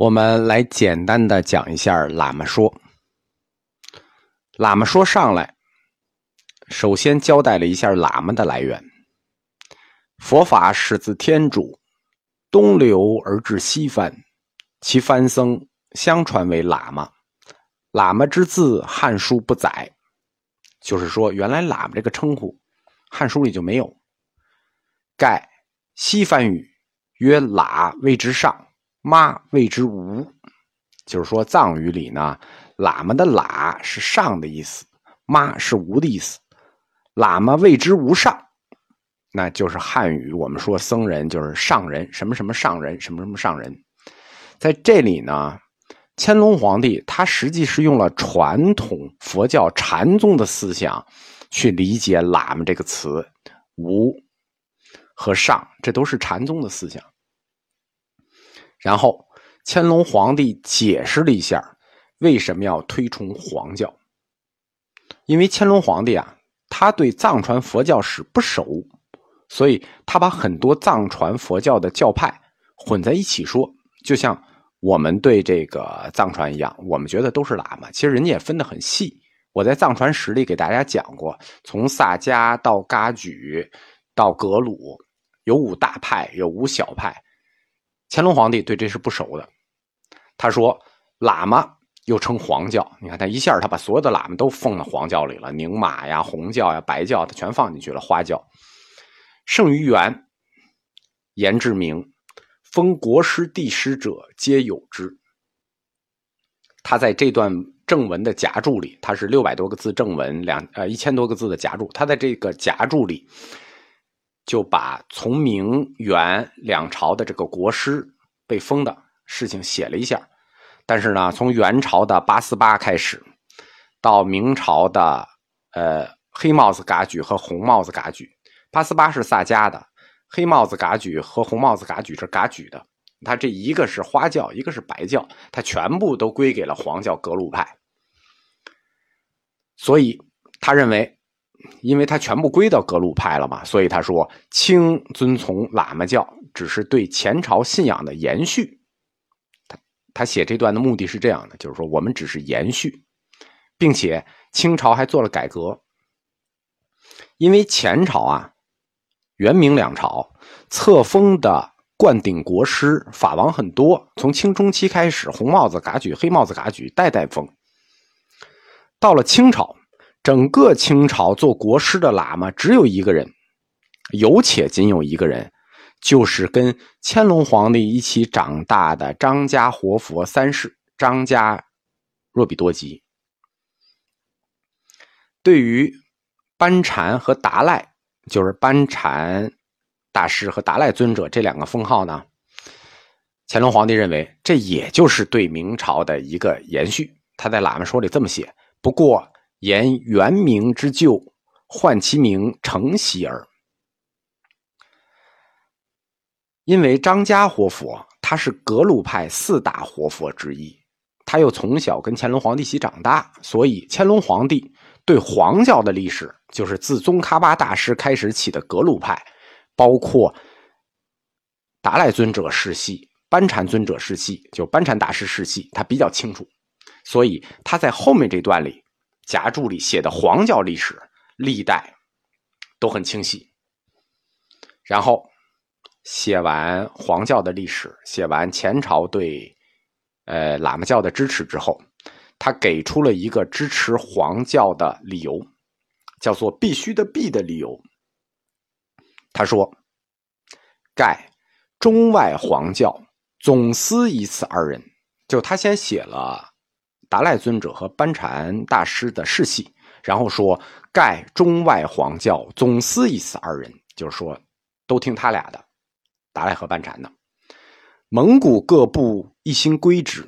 我们来简单的讲一下喇嘛说。喇嘛说上来，首先交代了一下喇嘛的来源。佛法始自天主，东流而至西番，其番僧相传为喇嘛。喇嘛之字，《汉书》不载，就是说，原来喇嘛这个称呼，《汉书》里就没有。盖西番语，曰喇，谓之上。妈谓之无，就是说藏语里呢，喇嘛的喇是上的意思，妈是无的意思。喇嘛谓之无上，那就是汉语我们说僧人就是上人，什么什么上人，什么什么上人。在这里呢，乾隆皇帝他实际是用了传统佛教禅宗的思想去理解喇嘛这个词，无和上，这都是禅宗的思想。然后，乾隆皇帝解释了一下为什么要推崇黄教。因为乾隆皇帝啊，他对藏传佛教史不熟，所以他把很多藏传佛教的教派混在一起说。就像我们对这个藏传一样，我们觉得都是喇嘛，其实人家也分得很细。我在藏传史里给大家讲过，从萨迦到噶举到格鲁，有五大派，有五小派。乾隆皇帝对这是不熟的，他说：“喇嘛又称黄教，你看他一下他把所有的喇嘛都封到黄教里了，宁玛呀、红教呀、白教，他全放进去了。花教，圣于元，严志明，封国师、帝师者皆有之。他在这段正文的夹注里，他是六百多个字正文，两呃一千多个字的夹注，他在这个夹注里。”就把从明元两朝的这个国师被封的事情写了一下，但是呢，从元朝的八思巴开始，到明朝的呃黑帽子噶举和红帽子噶举，八思巴是萨迦的，黑帽子噶举和红帽子噶举是噶举的，他这一个是花教，一个是白教，他全部都归给了黄教格鲁派，所以他认为。因为他全部归到格鲁派了嘛，所以他说清遵从喇嘛教只是对前朝信仰的延续。他他写这段的目的是这样的，就是说我们只是延续，并且清朝还做了改革。因为前朝啊，元明两朝册封的灌顶国师法王很多，从清中期开始，红帽子噶举、黑帽子噶举代代封，到了清朝。整个清朝做国师的喇嘛只有一个人，有且仅有一个人，就是跟乾隆皇帝一起长大的张家活佛三世张家若比多吉。对于班禅和达赖，就是班禅大师和达赖尊者这两个封号呢，乾隆皇帝认为这也就是对明朝的一个延续。他在喇嘛说里这么写，不过。言元明之旧，唤其名承袭耳。因为张家活佛他是格鲁派四大活佛之一，他又从小跟乾隆皇帝一起长大，所以乾隆皇帝对黄教的历史，就是自宗喀巴大师开始起的格鲁派，包括达赖尊者世系、班禅尊者世系，就班禅大师世系，他比较清楚，所以他在后面这段里。夹注里写的黄教历史，历代都很清晰。然后写完黄教的历史，写完前朝对呃喇嘛教的支持之后，他给出了一个支持黄教的理由，叫做“必须的必”的理由。他说：“盖中外黄教总司以此二人。”就他先写了。达赖尊者和班禅大师的世系，然后说盖中外黄教总司以此二人，就是说都听他俩的，达赖和班禅的。蒙古各部一心归之，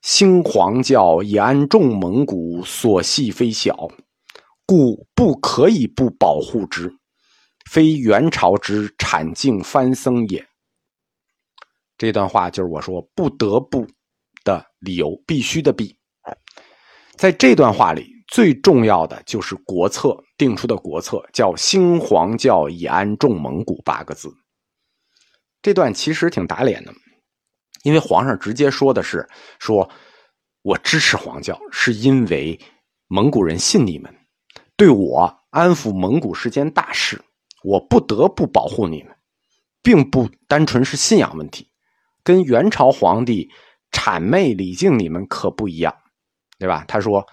兴黄教以安众蒙古所系非小，故不可以不保护之，非元朝之产净藩僧也。这段话就是我说不得不。理由必须的必，在这段话里最重要的就是国策定出的国策叫“兴黄教以安众蒙古”八个字。这段其实挺打脸的，因为皇上直接说的是说，我支持黄教，是因为蒙古人信你们，对我安抚蒙古是件大事，我不得不保护你们，并不单纯是信仰问题，跟元朝皇帝谄媚礼敬你们可不一样，对吧？他说，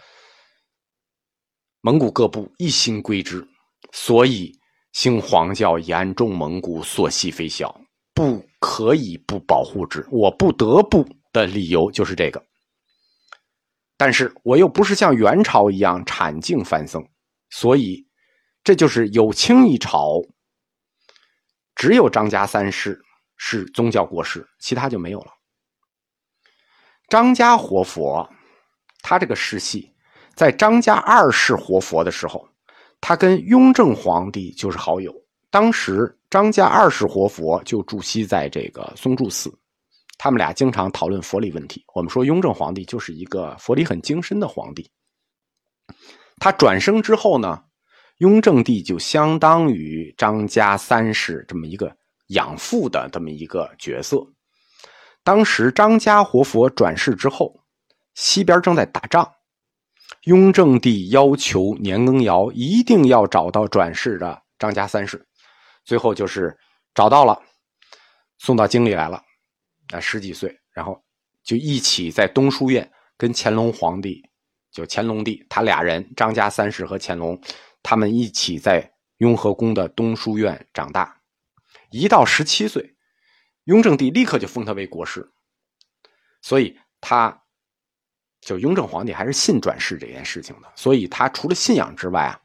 蒙古各部一心归之，所以兴黄教严重蒙古所系非小。不可以不保护之，我不得不的理由就是这个。但是我又不是像元朝一样产敬藩僧，所以这就是有清一朝，只有张家三世是宗教国师，其他就没有了。张家活佛，他这个世系，在张家二世活佛的时候，他跟雍正皇帝就是好友。当时张家二世活佛就住锡在这个松柱寺，他们俩经常讨论佛理问题。我们说雍正皇帝就是一个佛理很精深的皇帝。他转生之后呢，雍正帝就相当于张家三世这么一个养父的这么一个角色。当时张家活佛转世之后，西边正在打仗，雍正帝要求年羹尧一定要找到转世的张家三世。最后就是找到了，送到京里来了，啊，十几岁，然后就一起在东书院跟乾隆皇帝，就乾隆帝，他俩人张家三世和乾隆，他们一起在雍和宫的东书院长大。一到十七岁，雍正帝立刻就封他为国师，所以他就雍正皇帝还是信转世这件事情的，所以他除了信仰之外啊。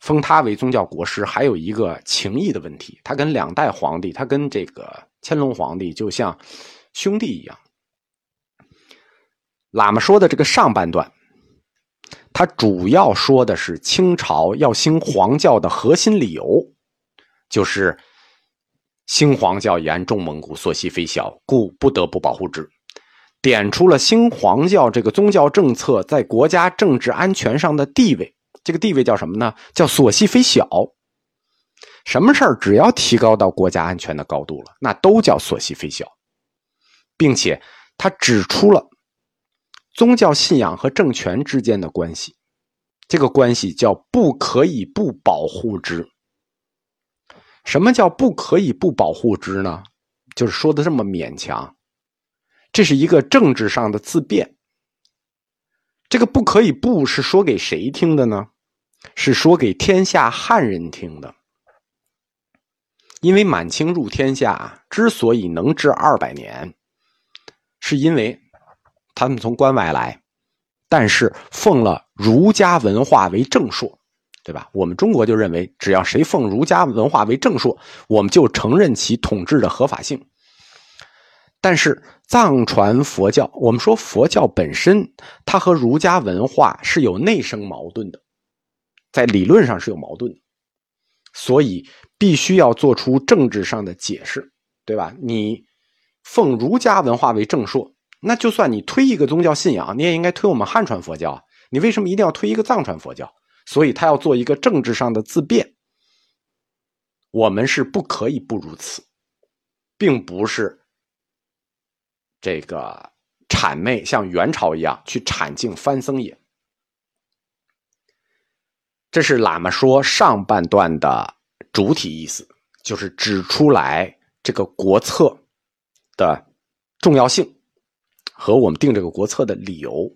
封他为宗教国师，还有一个情谊的问题。他跟两代皇帝，他跟这个乾隆皇帝就像兄弟一样。喇嘛说的这个上半段，他主要说的是清朝要兴黄教的核心理由，就是新皇教严重蒙古，所系非小，故不得不保护之。点出了新皇教这个宗教政策在国家政治安全上的地位。这个地位叫什么呢？叫所系非小。什么事儿只要提高到国家安全的高度了，那都叫所系非小，并且他指出了宗教信仰和政权之间的关系，这个关系叫不可以不保护之。什么叫不可以不保护之呢？就是说的这么勉强，这是一个政治上的自辩。这个不可以不是说给谁听的呢？是说给天下汉人听的。因为满清入天下之所以能治二百年，是因为他们从关外来，但是奉了儒家文化为正朔，对吧？我们中国就认为，只要谁奉儒家文化为正朔，我们就承认其统治的合法性。但是藏传佛教，我们说佛教本身，它和儒家文化是有内生矛盾的，在理论上是有矛盾的，所以必须要做出政治上的解释，对吧？你奉儒家文化为正朔，那就算你推一个宗教信仰，你也应该推我们汉传佛教，你为什么一定要推一个藏传佛教？所以他要做一个政治上的自辩，我们是不可以不如此，并不是。这个谄媚像元朝一样去谄敬藩僧也，这是喇嘛说上半段的主体意思，就是指出来这个国策的重要性和我们定这个国策的理由。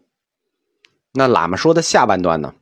那喇嘛说的下半段呢，